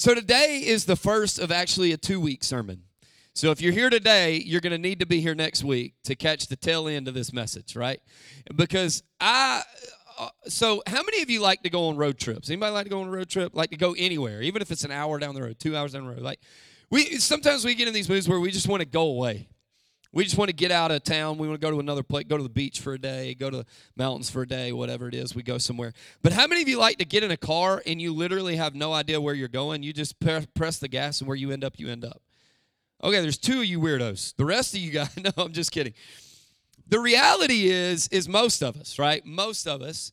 So today is the first of actually a two week sermon. So if you're here today, you're going to need to be here next week to catch the tail end of this message, right? Because I uh, so how many of you like to go on road trips? Anybody like to go on a road trip? Like to go anywhere, even if it's an hour down the road, 2 hours down the road. Like we sometimes we get in these moods where we just want to go away. We just want to get out of town. We want to go to another place, go to the beach for a day, go to the mountains for a day, whatever it is. We go somewhere. But how many of you like to get in a car and you literally have no idea where you're going? You just press the gas and where you end up, you end up. Okay, there's two of you weirdos. The rest of you guys, no, I'm just kidding. The reality is, is most of us, right? Most of us,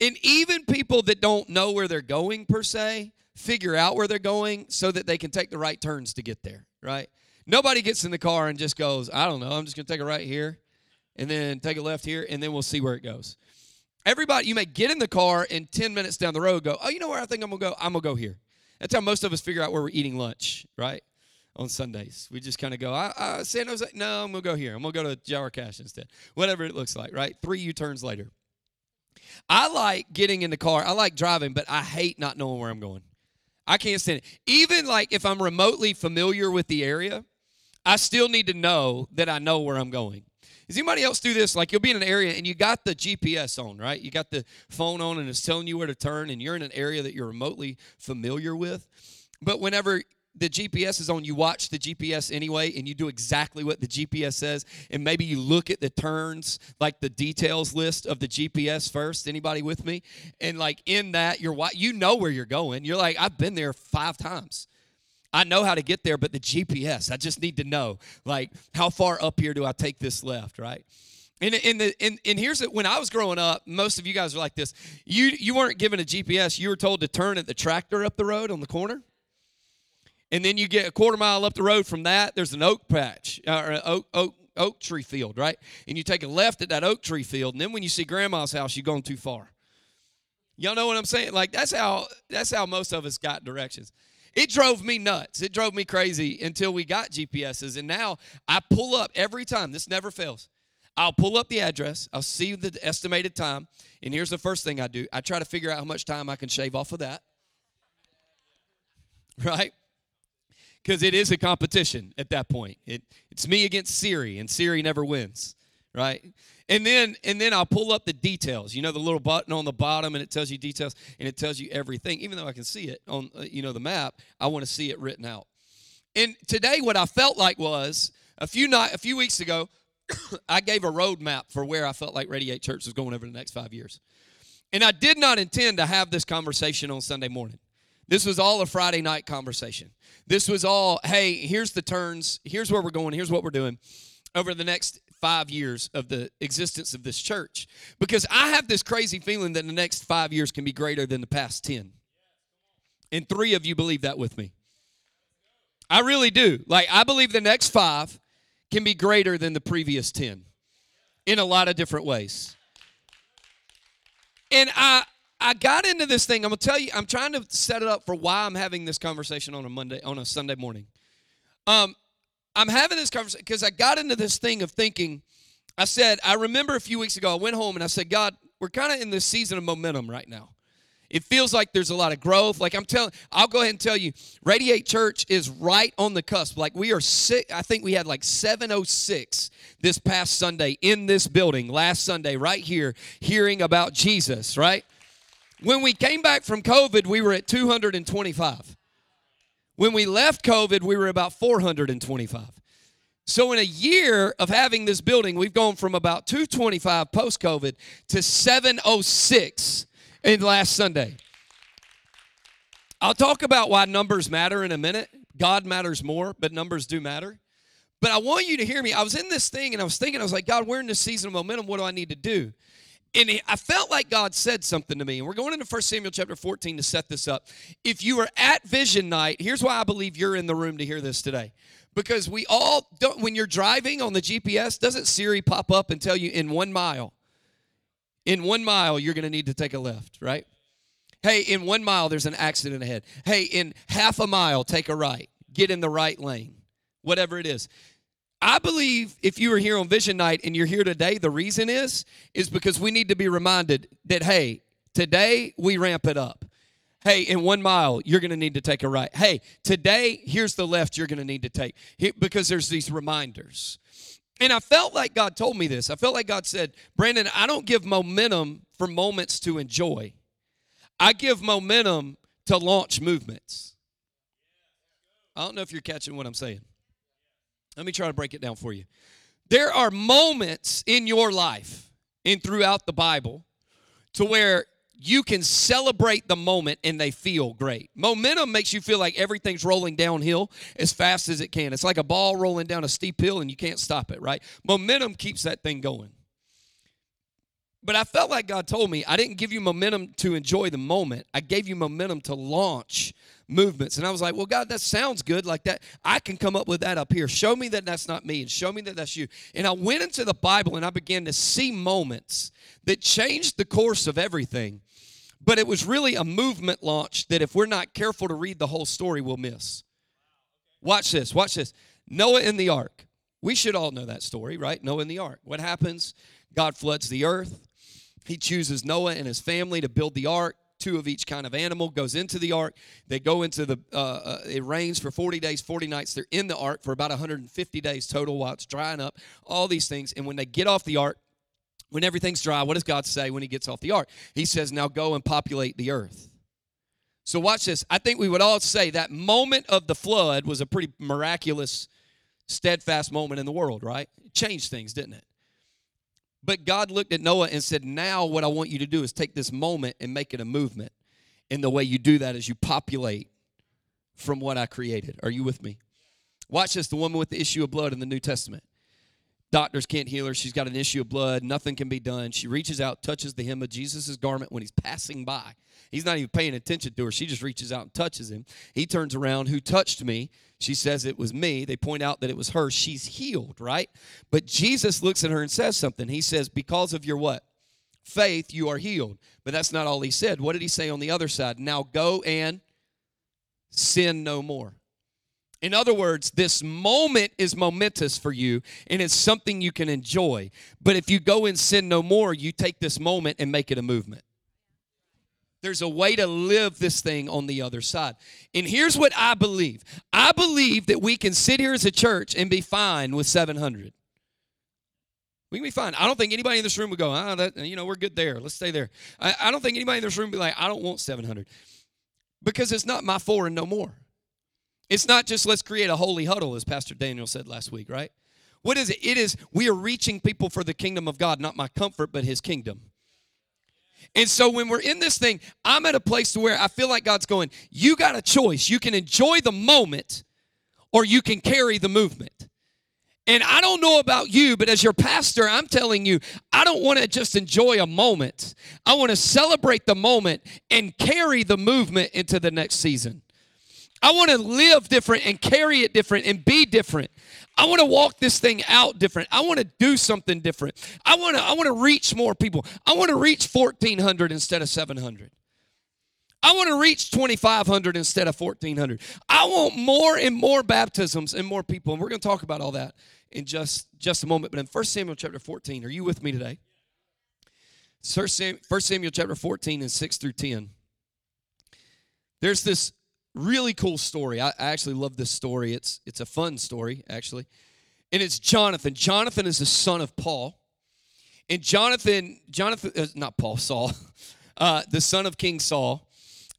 and even people that don't know where they're going per se, figure out where they're going so that they can take the right turns to get there, right? Nobody gets in the car and just goes, I don't know, I'm just going to take a right here and then take a left here and then we'll see where it goes. Everybody, you may get in the car and 10 minutes down the road go, oh, you know where I think I'm going to go? I'm going to go here. That's how most of us figure out where we're eating lunch, right? on Sundays. We just kind of go, I, I, San Jose, no, I'm going to go here. I'm going to go to Jawar Cache instead. Whatever it looks like, right? Three U turns later. I like getting in the car. I like driving, but I hate not knowing where I'm going. I can't stand it. Even like if I'm remotely familiar with the area, I still need to know that I know where I'm going. Does anybody else do this? Like you'll be in an area and you got the GPS on, right? You got the phone on and it's telling you where to turn, and you're in an area that you're remotely familiar with. But whenever the GPS is on, you watch the GPS anyway, and you do exactly what the GPS says. And maybe you look at the turns, like the details list of the GPS first. Anybody with me? And like in that, you're you know where you're going. You're like, I've been there five times. I know how to get there, but the GPS, I just need to know, like, how far up here do I take this left, right? And, and, the, and, and here's it when I was growing up, most of you guys are like this. You, you weren't given a GPS, you were told to turn at the tractor up the road on the corner. And then you get a quarter mile up the road from that, there's an oak patch, uh, or an oak, oak, oak tree field, right? And you take a left at that oak tree field, and then when you see grandma's house, you've gone too far. Y'all know what I'm saying? Like that's how that's how most of us got directions. It drove me nuts. It drove me crazy until we got GPSs. And now I pull up every time. This never fails. I'll pull up the address, I'll see the estimated time, and here's the first thing I do I try to figure out how much time I can shave off of that. Right? because it is a competition at that point. It, it's me against Siri, and Siri never wins, right? And then and then I'll pull up the details. You know the little button on the bottom, and it tells you details, and it tells you everything. Even though I can see it on uh, you know the map, I want to see it written out. And today, what I felt like was a few night, a few weeks ago, I gave a roadmap for where I felt like Radiate Church was going over the next five years. And I did not intend to have this conversation on Sunday morning. This was all a Friday night conversation. This was all, hey, here's the turns, here's where we're going, here's what we're doing over the next five years of the existence of this church. Because I have this crazy feeling that the next five years can be greater than the past 10. And three of you believe that with me. I really do. Like, I believe the next five can be greater than the previous 10 in a lot of different ways. And I, I got into this thing. I'm gonna tell you. I'm trying to set it up for why I'm having this conversation on a Monday, on a Sunday morning. Um, I'm having this conversation because I got into this thing of thinking. I said, I remember a few weeks ago, I went home and I said, God, we're kind of in this season of momentum right now. It feels like there's a lot of growth. Like I'm telling, I'll go ahead and tell you, Radiate Church is right on the cusp. Like we are sick. I think we had like 706 this past Sunday in this building last Sunday, right here, hearing about Jesus, right? When we came back from COVID, we were at 225. When we left COVID, we were about 425. So, in a year of having this building, we've gone from about 225 post COVID to 706 in last Sunday. I'll talk about why numbers matter in a minute. God matters more, but numbers do matter. But I want you to hear me. I was in this thing and I was thinking, I was like, God, we're in this season of momentum. What do I need to do? And I felt like God said something to me. And we're going into 1 Samuel chapter 14 to set this up. If you are at vision night, here's why I believe you're in the room to hear this today. Because we all don't, when you're driving on the GPS, doesn't Siri pop up and tell you in one mile, in one mile, you're going to need to take a left, right? Hey, in one mile, there's an accident ahead. Hey, in half a mile, take a right. Get in the right lane, whatever it is. I believe if you were here on Vision Night and you're here today, the reason is is because we need to be reminded that hey, today we ramp it up. Hey, in one mile, you're going to need to take a right. Hey, today, here's the left you're going to need to take because there's these reminders. And I felt like God told me this. I felt like God said, Brandon, I don't give momentum for moments to enjoy, I give momentum to launch movements. I don't know if you're catching what I'm saying. Let me try to break it down for you. There are moments in your life and throughout the Bible to where you can celebrate the moment and they feel great. Momentum makes you feel like everything's rolling downhill as fast as it can. It's like a ball rolling down a steep hill and you can't stop it, right? Momentum keeps that thing going. But I felt like God told me I didn't give you momentum to enjoy the moment. I gave you momentum to launch movements. And I was like, well, God, that sounds good like that. I can come up with that up here. Show me that that's not me and show me that that's you. And I went into the Bible and I began to see moments that changed the course of everything. But it was really a movement launch that if we're not careful to read the whole story, we'll miss. Watch this, watch this. Noah in the ark. We should all know that story, right? Noah in the ark. What happens? God floods the earth. He chooses Noah and his family to build the ark. Two of each kind of animal goes into the ark. They go into the, uh, uh, it rains for 40 days, 40 nights. They're in the ark for about 150 days total while it's drying up, all these things. And when they get off the ark, when everything's dry, what does God say when he gets off the ark? He says, Now go and populate the earth. So watch this. I think we would all say that moment of the flood was a pretty miraculous, steadfast moment in the world, right? It changed things, didn't it? But God looked at Noah and said, Now what I want you to do is take this moment and make it a movement. And the way you do that is you populate from what I created. Are you with me? Watch this the woman with the issue of blood in the New Testament. Doctors can't heal her. She's got an issue of blood. Nothing can be done. She reaches out, touches the hem of Jesus' garment when he's passing by. He's not even paying attention to her. She just reaches out and touches him. He turns around, Who touched me? She says it was me. They point out that it was her. She's healed, right? But Jesus looks at her and says something. He says, Because of your what? Faith, you are healed. But that's not all he said. What did he say on the other side? Now go and sin no more. In other words, this moment is momentous for you and it's something you can enjoy. But if you go and sin no more, you take this moment and make it a movement. There's a way to live this thing on the other side. And here's what I believe I believe that we can sit here as a church and be fine with 700. We can be fine. I don't think anybody in this room would go, ah, that, you know, we're good there. Let's stay there. I, I don't think anybody in this room would be like, I don't want 700. Because it's not my four and no more. It's not just let's create a holy huddle, as Pastor Daniel said last week, right? What is it? It is we are reaching people for the kingdom of God, not my comfort, but his kingdom. And so when we're in this thing, I'm at a place to where I feel like God's going, you got a choice. You can enjoy the moment or you can carry the movement. And I don't know about you, but as your pastor, I'm telling you, I don't want to just enjoy a moment. I want to celebrate the moment and carry the movement into the next season. I want to live different and carry it different and be different. I want to walk this thing out different. I want to do something different. I want to I want to reach more people. I want to reach 1400 instead of 700. I want to reach 2500 instead of 1400. I want more and more baptisms and more people. And we're going to talk about all that in just just a moment. But in 1 Samuel chapter 14, are you with me today? 1 Samuel chapter 14 and 6 through 10. There's this really cool story. I, I actually love this story. It's it's a fun story actually, and it's Jonathan. Jonathan is the son of Paul, and Jonathan Jonathan uh, not Paul Saul, uh, the son of King Saul,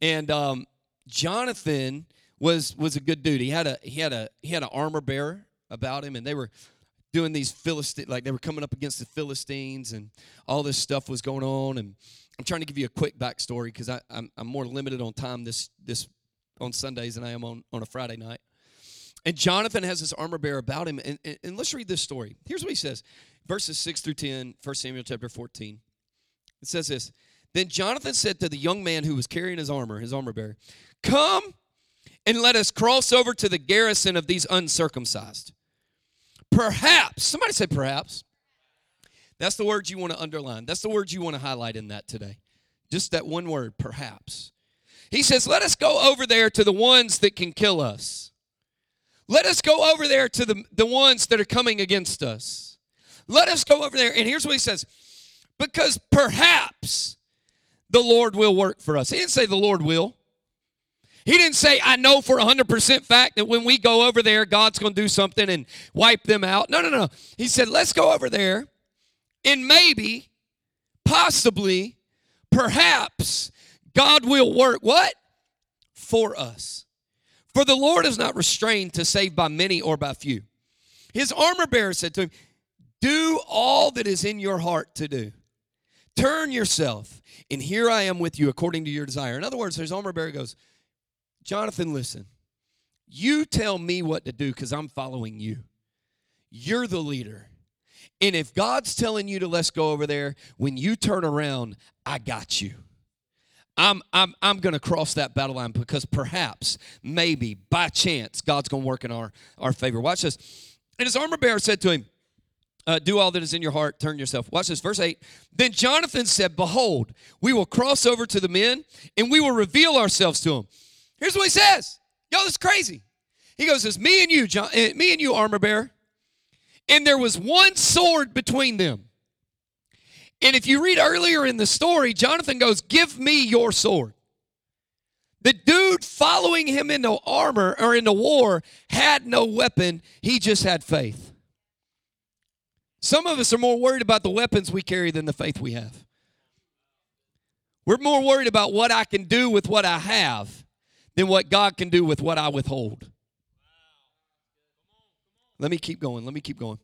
and um, Jonathan was was a good dude. He had a he had a he had an armor bearer about him, and they were doing these Philistine like they were coming up against the Philistines, and all this stuff was going on. And I'm trying to give you a quick backstory because I'm I'm more limited on time this this on Sundays than I am on, on a Friday night. And Jonathan has this armor bearer about him. And, and, and, let's read this story. Here's what he says verses 6 through 10, 1 Samuel chapter 14. It says this Then Jonathan said to the young man who was carrying his armor, his armor bearer, Come and let us cross over to the garrison of these uncircumcised. Perhaps, somebody say perhaps. That's the word you want to underline. That's the word you want to highlight in that today. Just that one word, perhaps. He says, Let us go over there to the ones that can kill us. Let us go over there to the, the ones that are coming against us. Let us go over there. And here's what he says because perhaps the Lord will work for us. He didn't say the Lord will, He didn't say, I know for 100% fact that when we go over there, God's going to do something and wipe them out. No, no, no. He said, let's go over there and maybe, possibly, perhaps, God will work what? For us. For the Lord is not restrained to save by many or by few. His armor bearer said to him, Do all that is in your heart to do. Turn yourself, and here I am with you according to your desire. In other words, his armor bearer goes, Jonathan, listen. You tell me what to do because I'm following you. You're the leader. And if God's telling you to let's go over there, when you turn around, I got you. I'm, I'm, I'm going to cross that battle line because perhaps, maybe, by chance, God's going to work in our, our favor. Watch this. And his armor bearer said to him, uh, Do all that is in your heart, turn yourself. Watch this, verse 8. Then Jonathan said, Behold, we will cross over to the men and we will reveal ourselves to them. Here's what he says. Yo, this is crazy. He goes, It's me and you, John, uh, me and you, armor bearer. And there was one sword between them. And if you read earlier in the story, Jonathan goes, Give me your sword. The dude following him into armor or into war had no weapon, he just had faith. Some of us are more worried about the weapons we carry than the faith we have. We're more worried about what I can do with what I have than what God can do with what I withhold. Let me keep going. Let me keep going.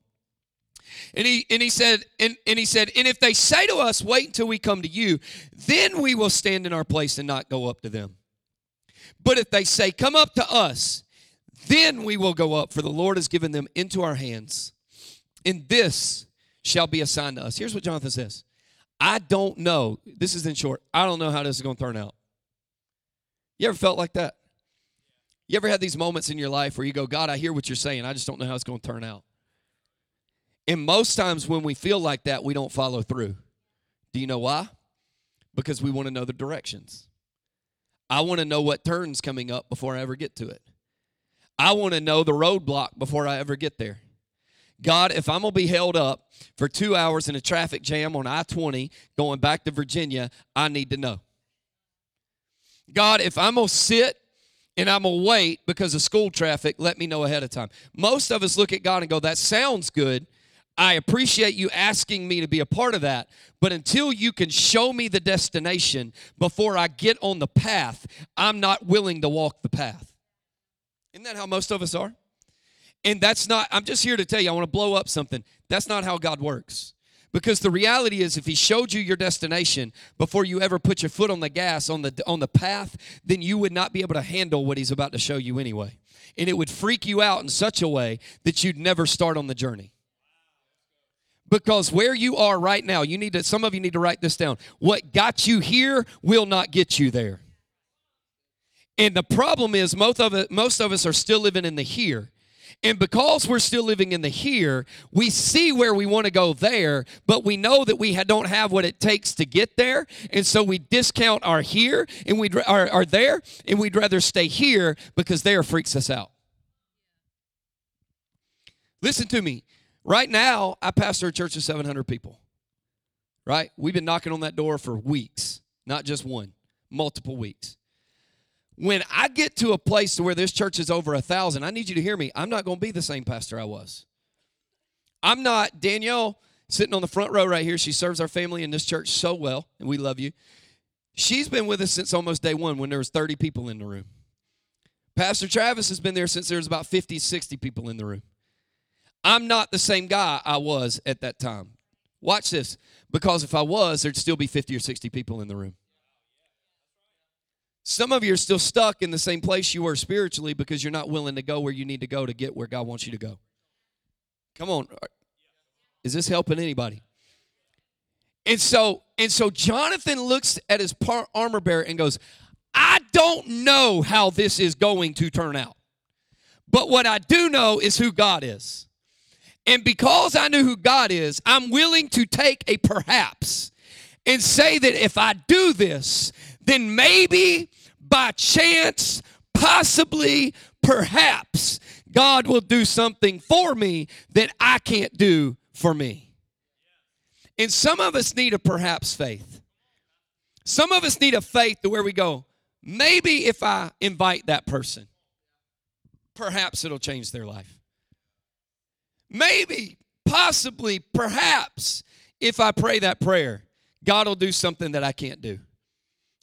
And he and he said, and, and he said, and if they say to us, wait until we come to you, then we will stand in our place and not go up to them. But if they say, Come up to us, then we will go up, for the Lord has given them into our hands. And this shall be a sign to us. Here's what Jonathan says I don't know. This is in short. I don't know how this is going to turn out. You ever felt like that? You ever had these moments in your life where you go, God, I hear what you're saying. I just don't know how it's going to turn out. And most times when we feel like that, we don't follow through. Do you know why? Because we want to know the directions. I want to know what turn's coming up before I ever get to it. I want to know the roadblock before I ever get there. God, if I'm going to be held up for two hours in a traffic jam on I 20 going back to Virginia, I need to know. God, if I'm going to sit and I'm going to wait because of school traffic, let me know ahead of time. Most of us look at God and go, that sounds good, I appreciate you asking me to be a part of that, but until you can show me the destination before I get on the path, I'm not willing to walk the path. Isn't that how most of us are? And that's not, I'm just here to tell you, I want to blow up something. That's not how God works. Because the reality is, if He showed you your destination before you ever put your foot on the gas on the, on the path, then you would not be able to handle what He's about to show you anyway. And it would freak you out in such a way that you'd never start on the journey. Because where you are right now, you need to, some of you need to write this down. What got you here will not get you there. And the problem is most of it, most of us are still living in the here. And because we're still living in the here, we see where we want to go there, but we know that we don't have what it takes to get there. And so we discount our here and we are, are there, and we'd rather stay here because there freaks us out. Listen to me. Right now, I pastor a church of 700 people. Right? We've been knocking on that door for weeks, not just one, multiple weeks. When I get to a place to where this church is over a thousand, I need you to hear me. I'm not going to be the same pastor I was. I'm not Danielle sitting on the front row right here. She serves our family in this church so well, and we love you. She's been with us since almost day one when there was 30 people in the room. Pastor Travis has been there since there was about 50, 60 people in the room. I'm not the same guy I was at that time. Watch this, because if I was, there'd still be 50 or 60 people in the room. Some of you are still stuck in the same place you were spiritually because you're not willing to go where you need to go to get where God wants you to go. Come on. Is this helping anybody? And so, and so Jonathan looks at his armor bearer and goes, I don't know how this is going to turn out. But what I do know is who God is. And because I knew who God is, I'm willing to take a perhaps and say that if I do this, then maybe by chance, possibly, perhaps, God will do something for me that I can't do for me. And some of us need a perhaps faith. Some of us need a faith to where we go, maybe if I invite that person, perhaps it'll change their life. Maybe, possibly, perhaps, if I pray that prayer, God will do something that I can't do.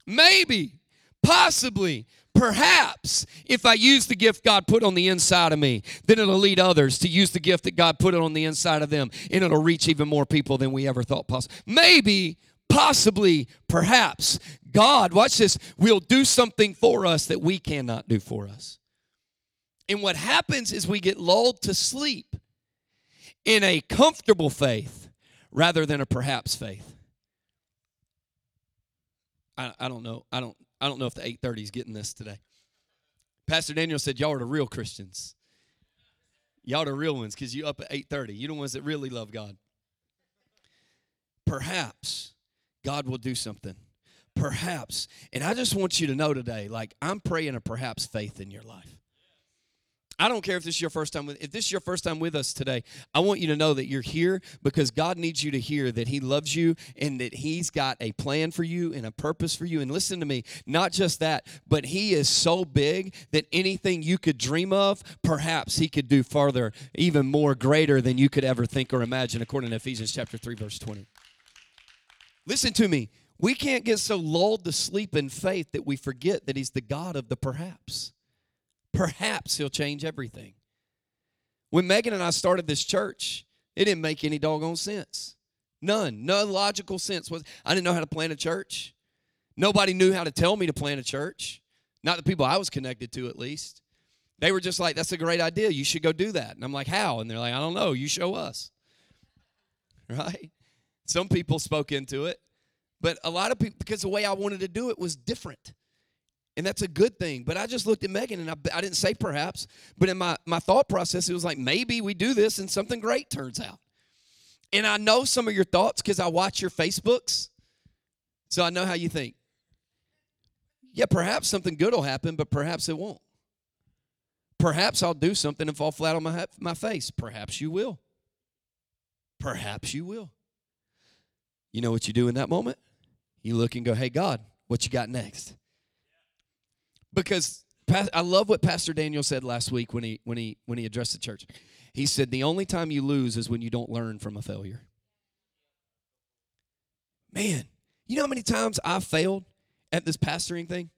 Maybe, possibly, perhaps, if I use the gift God put on the inside of me, then it'll lead others to use the gift that God put on the inside of them, and it'll reach even more people than we ever thought possible. Maybe, possibly, perhaps, God, watch this, will do something for us that we cannot do for us. And what happens is we get lulled to sleep in a comfortable faith rather than a perhaps faith. I, I don't know. I don't I don't know if the 830 is getting this today. Pastor Daniel said y'all are the real Christians. Y'all are the real ones because you up at 830. You're the ones that really love God. Perhaps God will do something. Perhaps. And I just want you to know today, like I'm praying a perhaps faith in your life. I don't care if this is your first time with if this is your first time with us today. I want you to know that you're here because God needs you to hear that he loves you and that he's got a plan for you and a purpose for you. And listen to me, not just that, but he is so big that anything you could dream of, perhaps he could do farther, even more greater than you could ever think or imagine according to Ephesians chapter 3 verse 20. Listen to me. We can't get so lulled to sleep in faith that we forget that he's the God of the perhaps perhaps he'll change everything. When Megan and I started this church, it didn't make any doggone sense. None. No logical sense. Was I didn't know how to plant a church. Nobody knew how to tell me to plant a church. Not the people I was connected to, at least. They were just like, that's a great idea. You should go do that. And I'm like, how? And they're like, I don't know. You show us. Right? Some people spoke into it. But a lot of people, because the way I wanted to do it was different. And that's a good thing. But I just looked at Megan and I, I didn't say perhaps, but in my, my thought process, it was like maybe we do this and something great turns out. And I know some of your thoughts because I watch your Facebooks. So I know how you think. Yeah, perhaps something good will happen, but perhaps it won't. Perhaps I'll do something and fall flat on my, my face. Perhaps you will. Perhaps you will. You know what you do in that moment? You look and go, hey, God, what you got next? Because I love what Pastor Daniel said last week when he when he when he addressed the church. He said the only time you lose is when you don't learn from a failure. Man, you know how many times I've failed at this pastoring thing?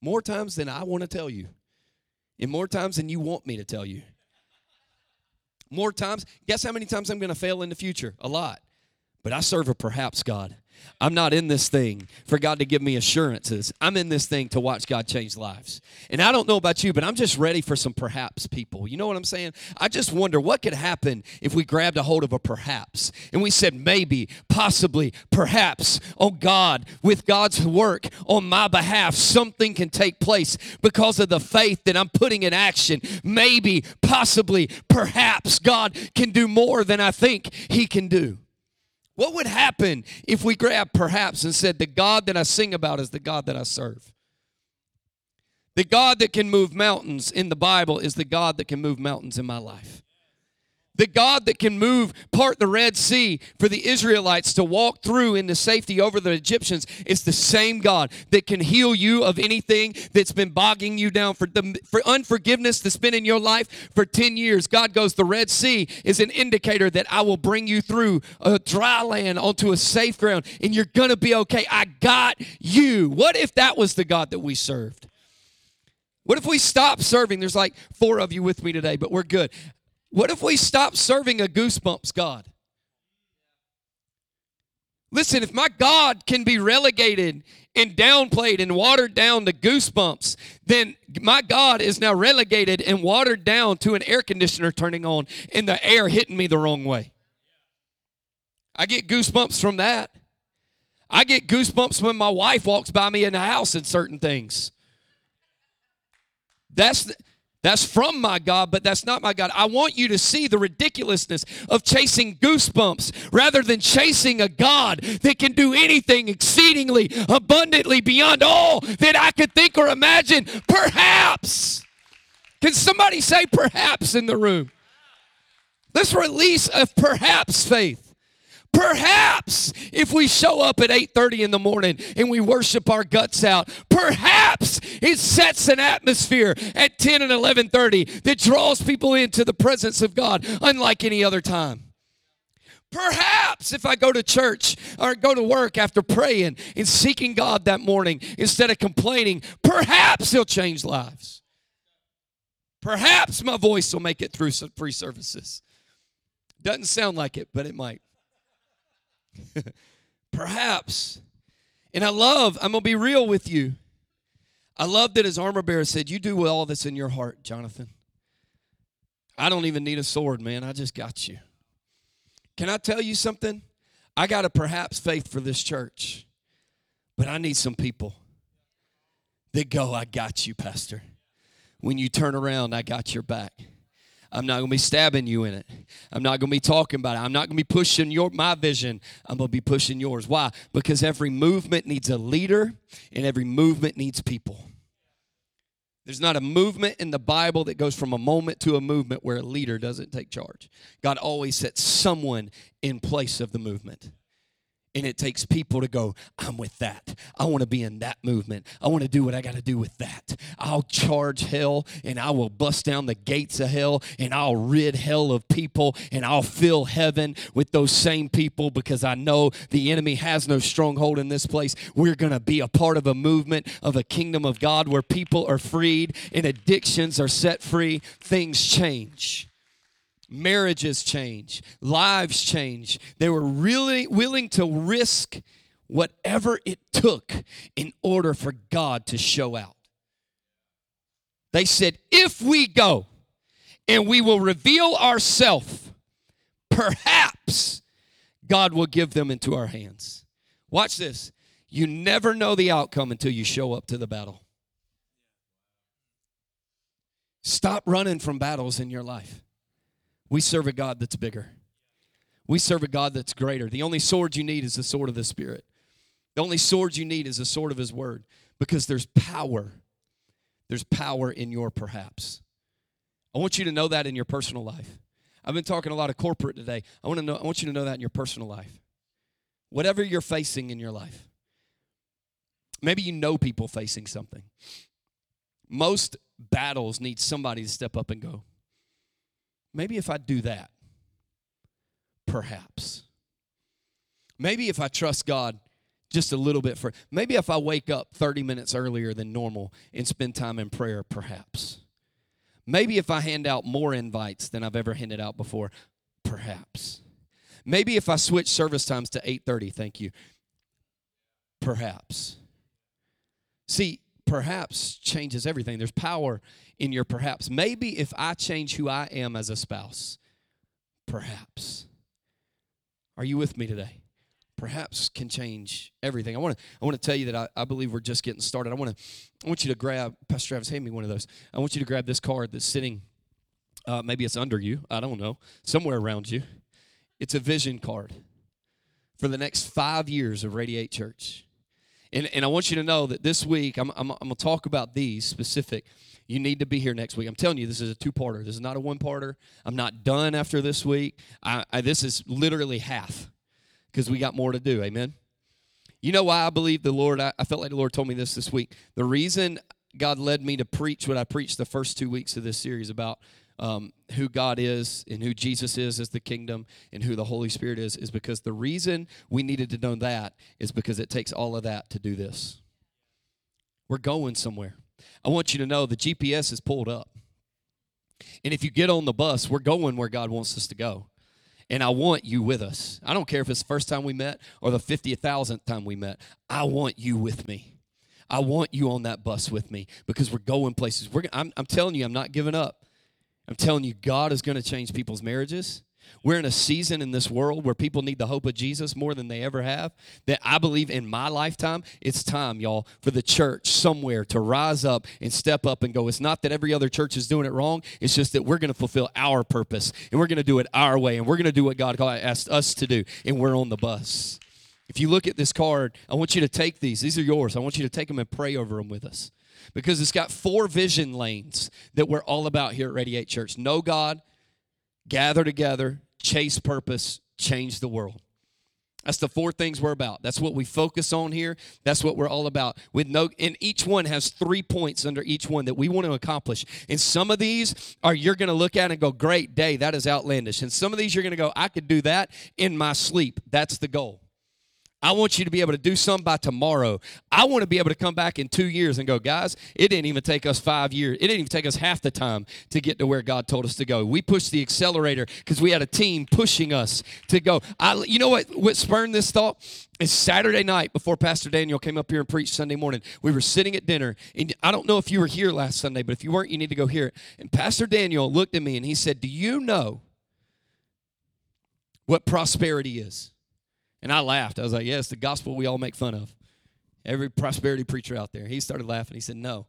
More times than I want to tell you. And more times than you want me to tell you. More times, guess how many times I'm going to fail in the future? A lot. But I serve a perhaps God. I'm not in this thing for God to give me assurances. I'm in this thing to watch God change lives. And I don't know about you, but I'm just ready for some perhaps people. You know what I'm saying? I just wonder what could happen if we grabbed a hold of a perhaps and we said maybe, possibly, perhaps, oh God, with God's work on my behalf, something can take place because of the faith that I'm putting in action. Maybe, possibly, perhaps God can do more than I think He can do. What would happen if we grabbed perhaps and said, The God that I sing about is the God that I serve? The God that can move mountains in the Bible is the God that can move mountains in my life. The God that can move, part the Red Sea for the Israelites to walk through into safety over the Egyptians is the same God that can heal you of anything that's been bogging you down for the for unforgiveness that's been in your life for 10 years. God goes, the Red Sea is an indicator that I will bring you through a dry land onto a safe ground and you're gonna be okay. I got you. What if that was the God that we served? What if we stop serving? There's like four of you with me today, but we're good. What if we stop serving a goosebumps God? Listen, if my God can be relegated and downplayed and watered down to goosebumps, then my God is now relegated and watered down to an air conditioner turning on and the air hitting me the wrong way. I get goosebumps from that. I get goosebumps when my wife walks by me in the house and certain things. That's that's from my God, but that's not my God. I want you to see the ridiculousness of chasing goosebumps rather than chasing a God that can do anything exceedingly abundantly beyond all that I could think or imagine. Perhaps. Can somebody say perhaps in the room? Let's release a perhaps faith. Perhaps if we show up at 8:30 in the morning and we worship our guts out, perhaps it sets an atmosphere at 10 and 11:30 that draws people into the presence of God unlike any other time. Perhaps if I go to church or go to work after praying and seeking God that morning instead of complaining, perhaps He'll change lives. Perhaps my voice will make it through some free services. Doesn't sound like it, but it might. Perhaps. And I love, I'm going to be real with you. I love that his armor bearer said, You do all this in your heart, Jonathan. I don't even need a sword, man. I just got you. Can I tell you something? I got a perhaps faith for this church, but I need some people that go, I got you, Pastor. When you turn around, I got your back. I'm not going to be stabbing you in it. I'm not going to be talking about it. I'm not going to be pushing your my vision. I'm going to be pushing yours. Why? Because every movement needs a leader and every movement needs people. There's not a movement in the Bible that goes from a moment to a movement where a leader doesn't take charge. God always sets someone in place of the movement. And it takes people to go, I'm with that. I want to be in that movement. I want to do what I got to do with that. I'll charge hell and I will bust down the gates of hell and I'll rid hell of people and I'll fill heaven with those same people because I know the enemy has no stronghold in this place. We're going to be a part of a movement of a kingdom of God where people are freed and addictions are set free. Things change marriages change, lives change. They were really willing to risk whatever it took in order for God to show out. They said, if we go and we will reveal ourselves, perhaps God will give them into our hands. Watch this. You never know the outcome until you show up to the battle. Stop running from battles in your life. We serve a God that's bigger. We serve a God that's greater. The only sword you need is the sword of the Spirit. The only sword you need is the sword of His Word because there's power. There's power in your perhaps. I want you to know that in your personal life. I've been talking a lot of corporate today. I want to know I want you to know that in your personal life. Whatever you're facing in your life. Maybe you know people facing something. Most battles need somebody to step up and go, maybe if I do that, perhaps. Maybe if I trust God just a little bit for maybe if I wake up 30 minutes earlier than normal and spend time in prayer, perhaps. Maybe if I hand out more invites than I've ever handed out before, perhaps. Maybe if I switch service times to 8:30, thank you. Perhaps. See, perhaps changes everything. There's power in your perhaps. Maybe if I change who I am as a spouse, perhaps. Are you with me today? Perhaps can change everything. I want to I want to tell you that I, I believe we're just getting started. I want to I want you to grab Pastor Travis, hand me one of those. I want you to grab this card that's sitting uh, maybe it's under you. I don't know. Somewhere around you. It's a vision card for the next five years of Radiate Church. And, and I want you to know that this week, I'm, I'm, I'm going to talk about these specific. You need to be here next week. I'm telling you, this is a two parter. This is not a one parter. I'm not done after this week. I, I, this is literally half because we got more to do. Amen. You know why I believe the Lord? I, I felt like the Lord told me this this week. The reason God led me to preach what I preached the first two weeks of this series about um, who God is and who Jesus is as the kingdom and who the Holy Spirit is, is because the reason we needed to know that is because it takes all of that to do this. We're going somewhere. I want you to know the GPS is pulled up. And if you get on the bus, we're going where God wants us to go. And I want you with us. I don't care if it's the first time we met or the 50,000th time we met. I want you with me. I want you on that bus with me because we're going places. We're, I'm, I'm telling you, I'm not giving up. I'm telling you, God is going to change people's marriages. We're in a season in this world where people need the hope of Jesus more than they ever have. That I believe in my lifetime, it's time, y'all, for the church somewhere to rise up and step up and go. It's not that every other church is doing it wrong, it's just that we're going to fulfill our purpose and we're going to do it our way and we're going to do what God asked us to do, and we're on the bus. If you look at this card, I want you to take these. These are yours. I want you to take them and pray over them with us because it's got four vision lanes that we're all about here at Radiate Church. Know God, gather together, chase purpose, change the world. That's the four things we're about. That's what we focus on here. That's what we're all about. With no and each one has three points under each one that we want to accomplish. And some of these are you're going to look at and go, "Great day, that is outlandish." And some of these you're going to go, "I could do that in my sleep." That's the goal. I want you to be able to do something by tomorrow. I want to be able to come back in two years and go, guys, it didn't even take us five years. It didn't even take us half the time to get to where God told us to go. We pushed the accelerator because we had a team pushing us to go. I, you know what, what spurned this thought? Is Saturday night before Pastor Daniel came up here and preached Sunday morning. We were sitting at dinner, and I don't know if you were here last Sunday, but if you weren't, you need to go hear it. And Pastor Daniel looked at me and he said, Do you know what prosperity is? And I laughed. I was like, yes, the gospel we all make fun of. Every prosperity preacher out there. He started laughing. He said, no.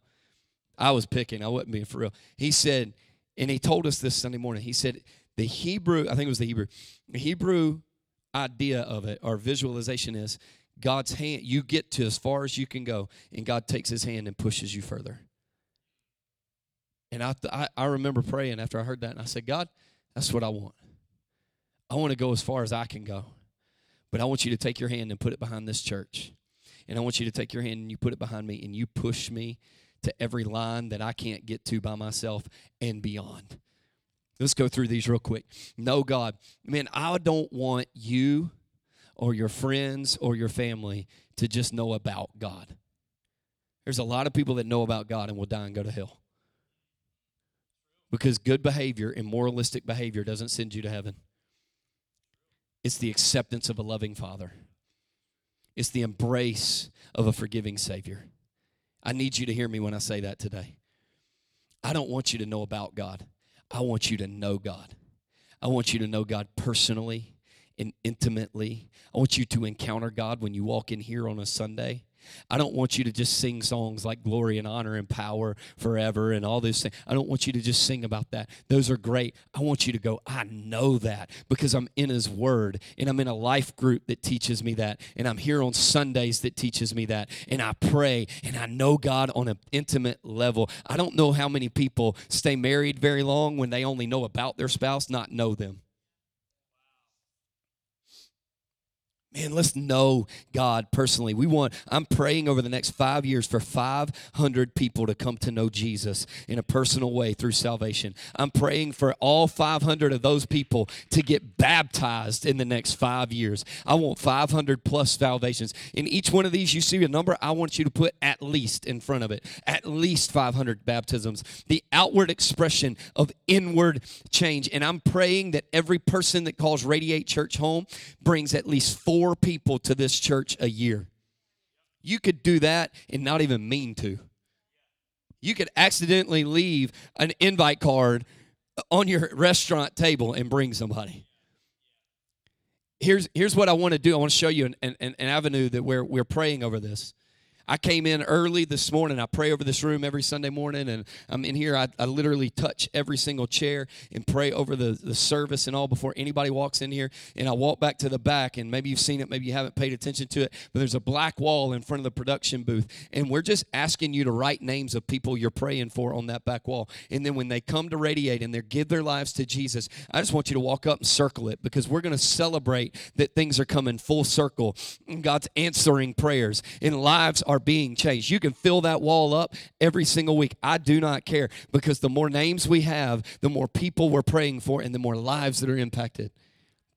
I was picking. I wasn't being for real. He said, and he told us this Sunday morning. He said, the Hebrew, I think it was the Hebrew, the Hebrew idea of it or visualization is God's hand, you get to as far as you can go, and God takes his hand and pushes you further. And I, I, I remember praying after I heard that, and I said, God, that's what I want. I want to go as far as I can go. But I want you to take your hand and put it behind this church. And I want you to take your hand and you put it behind me and you push me to every line that I can't get to by myself and beyond. Let's go through these real quick. No, God, man, I don't want you or your friends or your family to just know about God. There's a lot of people that know about God and will die and go to hell. Because good behavior and moralistic behavior doesn't send you to heaven. It's the acceptance of a loving Father, it's the embrace of a forgiving Savior. I need you to hear me when I say that today. I don't want you to know about God, I want you to know God. I want you to know God personally and intimately. I want you to encounter God when you walk in here on a Sunday. I don't want you to just sing songs like glory and honor and power forever and all those things. I don't want you to just sing about that. Those are great. I want you to go, I know that because I'm in His Word and I'm in a life group that teaches me that. And I'm here on Sundays that teaches me that. And I pray and I know God on an intimate level. I don't know how many people stay married very long when they only know about their spouse, not know them. Man, let's know God personally. We want, I'm praying over the next five years for 500 people to come to know Jesus in a personal way through salvation. I'm praying for all 500 of those people to get baptized in the next five years. I want 500 plus salvations. In each one of these, you see a number, I want you to put at least in front of it. At least 500 baptisms. The outward expression of inward change. And I'm praying that every person that calls Radiate Church home brings at least four people to this church a year. You could do that and not even mean to. You could accidentally leave an invite card on your restaurant table and bring somebody. Here's, here's what I want to do. I want to show you an, an, an avenue that we're, we're praying over this. I came in early this morning. I pray over this room every Sunday morning, and I'm in here. I, I literally touch every single chair and pray over the, the service and all before anybody walks in here. And I walk back to the back, and maybe you've seen it, maybe you haven't paid attention to it, but there's a black wall in front of the production booth. And we're just asking you to write names of people you're praying for on that back wall. And then when they come to Radiate and they give their lives to Jesus, I just want you to walk up and circle it because we're going to celebrate that things are coming full circle. God's answering prayers, and lives are are being changed. You can fill that wall up every single week. I do not care because the more names we have, the more people we're praying for, and the more lives that are impacted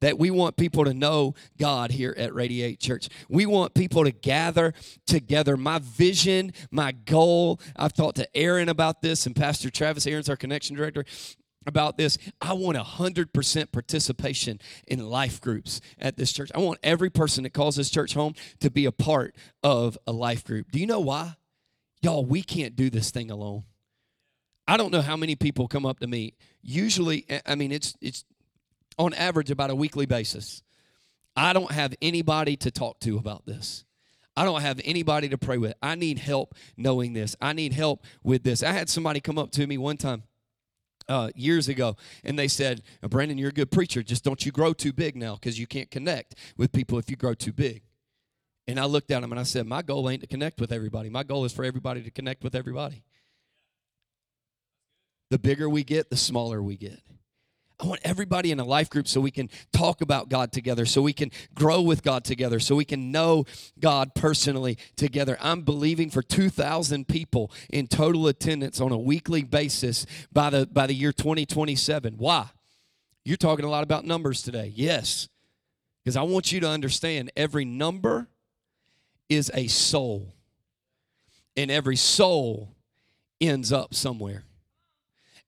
that we want people to know God here at Radiate Church. We want people to gather together. My vision, my goal, I've talked to Aaron about this, and Pastor Travis, Aaron's our connection director about this. I want 100% participation in life groups at this church. I want every person that calls this church home to be a part of a life group. Do you know why? Y'all, we can't do this thing alone. I don't know how many people come up to me. Usually, I mean, it's it's on average about a weekly basis. I don't have anybody to talk to about this. I don't have anybody to pray with. I need help knowing this. I need help with this. I had somebody come up to me one time uh, years ago, and they said, Brandon, you're a good preacher. Just don't you grow too big now because you can't connect with people if you grow too big. And I looked at him and I said, My goal ain't to connect with everybody. My goal is for everybody to connect with everybody. The bigger we get, the smaller we get. I want everybody in a life group so we can talk about God together, so we can grow with God together, so we can know God personally together. I'm believing for 2,000 people in total attendance on a weekly basis by the by the year 2027. Why? You're talking a lot about numbers today. Yes. Because I want you to understand every number is a soul. And every soul ends up somewhere.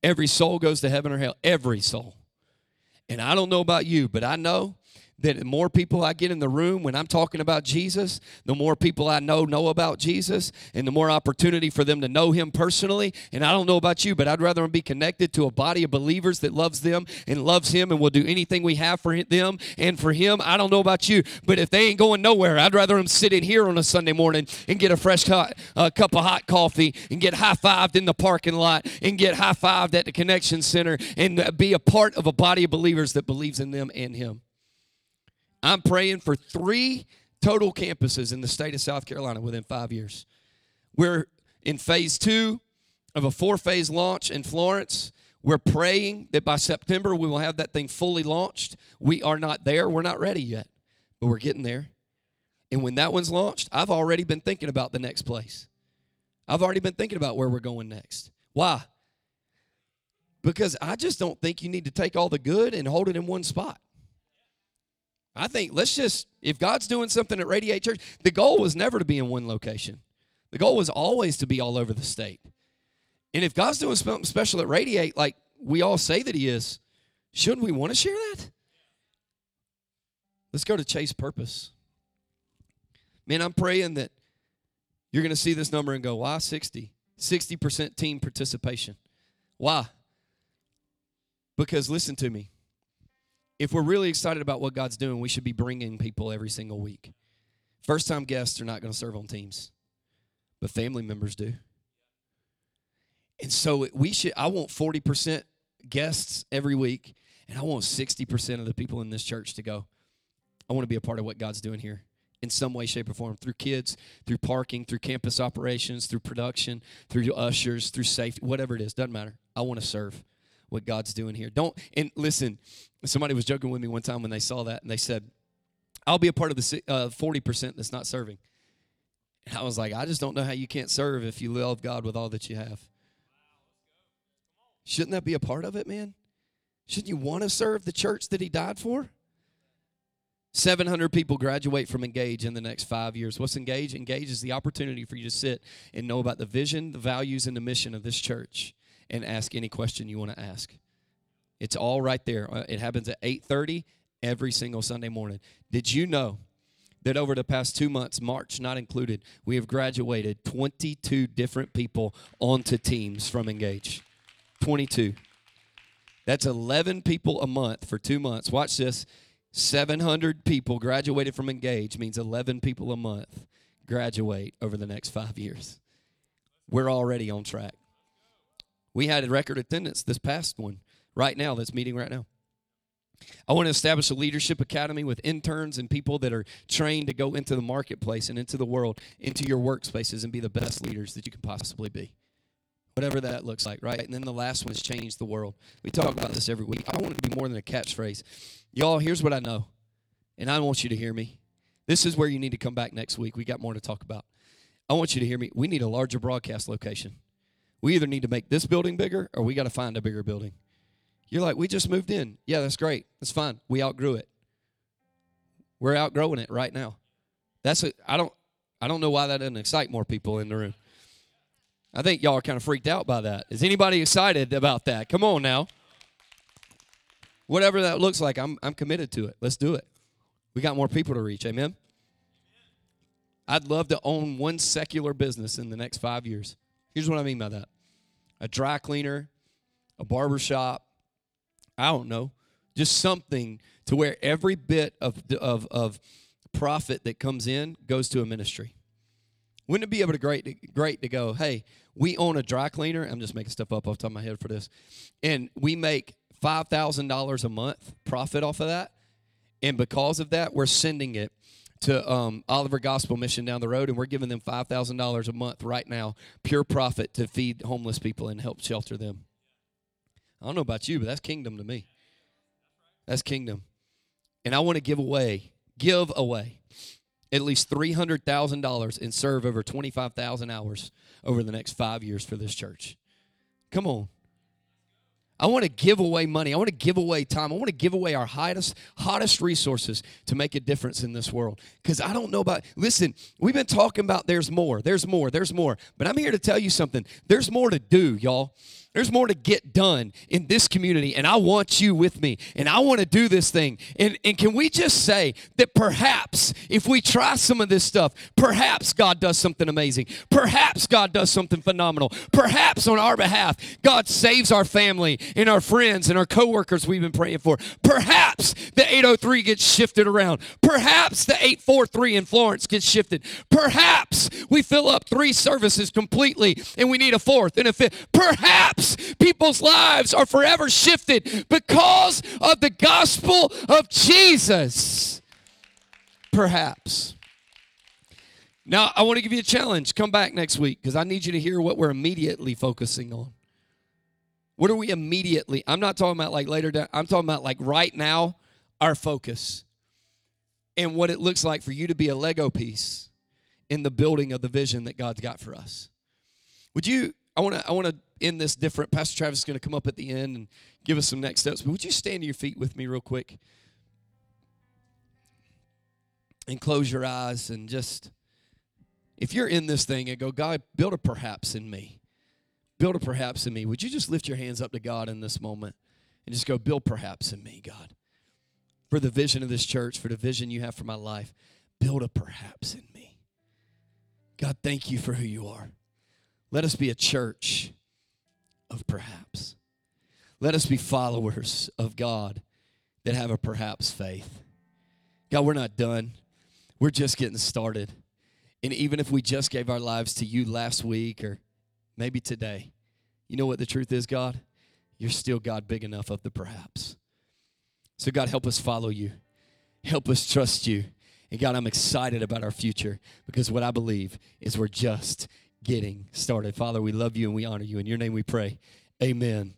Every soul goes to heaven or hell. Every soul. And I don't know about you, but I know that the more people I get in the room when I'm talking about Jesus, the more people I know know about Jesus, and the more opportunity for them to know Him personally. And I don't know about you, but I'd rather be connected to a body of believers that loves them and loves Him and will do anything we have for them and for Him. I don't know about you, but if they ain't going nowhere, I'd rather them sit in here on a Sunday morning and get a fresh hot, uh, cup of hot coffee and get high fived in the parking lot and get high fived at the connection center and be a part of a body of believers that believes in them and Him. I'm praying for three total campuses in the state of South Carolina within five years. We're in phase two of a four phase launch in Florence. We're praying that by September we will have that thing fully launched. We are not there. We're not ready yet, but we're getting there. And when that one's launched, I've already been thinking about the next place. I've already been thinking about where we're going next. Why? Because I just don't think you need to take all the good and hold it in one spot. I think let's just, if God's doing something at Radiate Church, the goal was never to be in one location. The goal was always to be all over the state. And if God's doing something special at Radiate, like we all say that He is, shouldn't we want to share that? Let's go to Chase Purpose. Man, I'm praying that you're going to see this number and go, why 60? 60% team participation. Why? Because listen to me if we're really excited about what God's doing, we should be bringing people every single week. First time guests are not going to serve on teams, but family members do. And so we should, I want 40% guests every week, and I want 60% of the people in this church to go. I want to be a part of what God's doing here in some way, shape, or form through kids, through parking, through campus operations, through production, through ushers, through safety, whatever it is, doesn't matter. I want to serve what God's doing here. Don't, and listen, somebody was joking with me one time when they saw that and they said, I'll be a part of the uh, 40% that's not serving. And I was like, I just don't know how you can't serve if you love God with all that you have. Shouldn't that be a part of it, man? Shouldn't you want to serve the church that He died for? 700 people graduate from Engage in the next five years. What's Engage? Engage is the opportunity for you to sit and know about the vision, the values, and the mission of this church and ask any question you want to ask. It's all right there. Uh, it happens at 8:30 every single Sunday morning. Did you know that over the past 2 months, March not included, we have graduated 22 different people onto teams from Engage. 22. That's 11 people a month for 2 months. Watch this. 700 people graduated from Engage means 11 people a month graduate over the next 5 years. We're already on track. We had a record attendance this past one right now that's meeting right now. I want to establish a leadership academy with interns and people that are trained to go into the marketplace and into the world, into your workspaces, and be the best leaders that you can possibly be. Whatever that looks like, right? And then the last one is change the world. We talk about this every week. I want it to be more than a catchphrase. Y'all, here's what I know, and I want you to hear me. This is where you need to come back next week. We got more to talk about. I want you to hear me. We need a larger broadcast location. We either need to make this building bigger or we got to find a bigger building. You're like, we just moved in. Yeah, that's great. That's fine. We outgrew it. We're outgrowing it right now. That's a, I don't I don't know why that doesn't excite more people in the room. I think y'all are kind of freaked out by that. Is anybody excited about that? Come on now. Whatever that looks like, I'm I'm committed to it. Let's do it. We got more people to reach. Amen. I'd love to own one secular business in the next five years. Here's what I mean by that a dry cleaner, a barber shop, I don't know, just something to where every bit of, of, of profit that comes in goes to a ministry. Wouldn't it be able to great great to go, hey, we own a dry cleaner. I'm just making stuff up off the top of my head for this. And we make five thousand dollars a month profit off of that. And because of that, we're sending it to um, Oliver Gospel Mission down the road, and we're giving them five thousand dollars a month right now, pure profit to feed homeless people and help shelter them. I don't know about you, but that's kingdom to me. That's kingdom. And I want to give away, give away at least $300,000 and serve over 25,000 hours over the next five years for this church. Come on. I want to give away money. I want to give away time. I want to give away our hottest, hottest resources to make a difference in this world. Because I don't know about, listen, we've been talking about there's more, there's more, there's more. But I'm here to tell you something. There's more to do, y'all. There's more to get done in this community, and I want you with me, and I want to do this thing. And, and can we just say that perhaps if we try some of this stuff, perhaps God does something amazing. Perhaps God does something phenomenal. Perhaps on our behalf, God saves our family and our friends and our coworkers we've been praying for. Perhaps the 803 gets shifted around. Perhaps the 843 in Florence gets shifted. Perhaps we fill up three services completely and we need a fourth and a fifth. Perhaps people's lives are forever shifted because of the gospel of Jesus. Perhaps. Now, I want to give you a challenge. Come back next week because I need you to hear what we're immediately focusing on. What are we immediately? I'm not talking about like later down, I'm talking about like right now, our focus and what it looks like for you to be a Lego piece in the building of the vision that God's got for us. Would you I want to I want to end this different. Pastor Travis is going to come up at the end and give us some next steps. But would you stand to your feet with me real quick? And close your eyes and just if you're in this thing and go, God, build a perhaps in me. Build a perhaps in me. Would you just lift your hands up to God in this moment and just go, build perhaps in me, God. For the vision of this church, for the vision you have for my life, build a perhaps in me. God, thank you for who you are. Let us be a church of perhaps. Let us be followers of God that have a perhaps faith. God, we're not done. We're just getting started. And even if we just gave our lives to you last week or maybe today, you know what the truth is, God? You're still God big enough of the perhaps. So, God, help us follow you. Help us trust you. And God, I'm excited about our future because what I believe is we're just getting started. Father, we love you and we honor you. In your name we pray. Amen.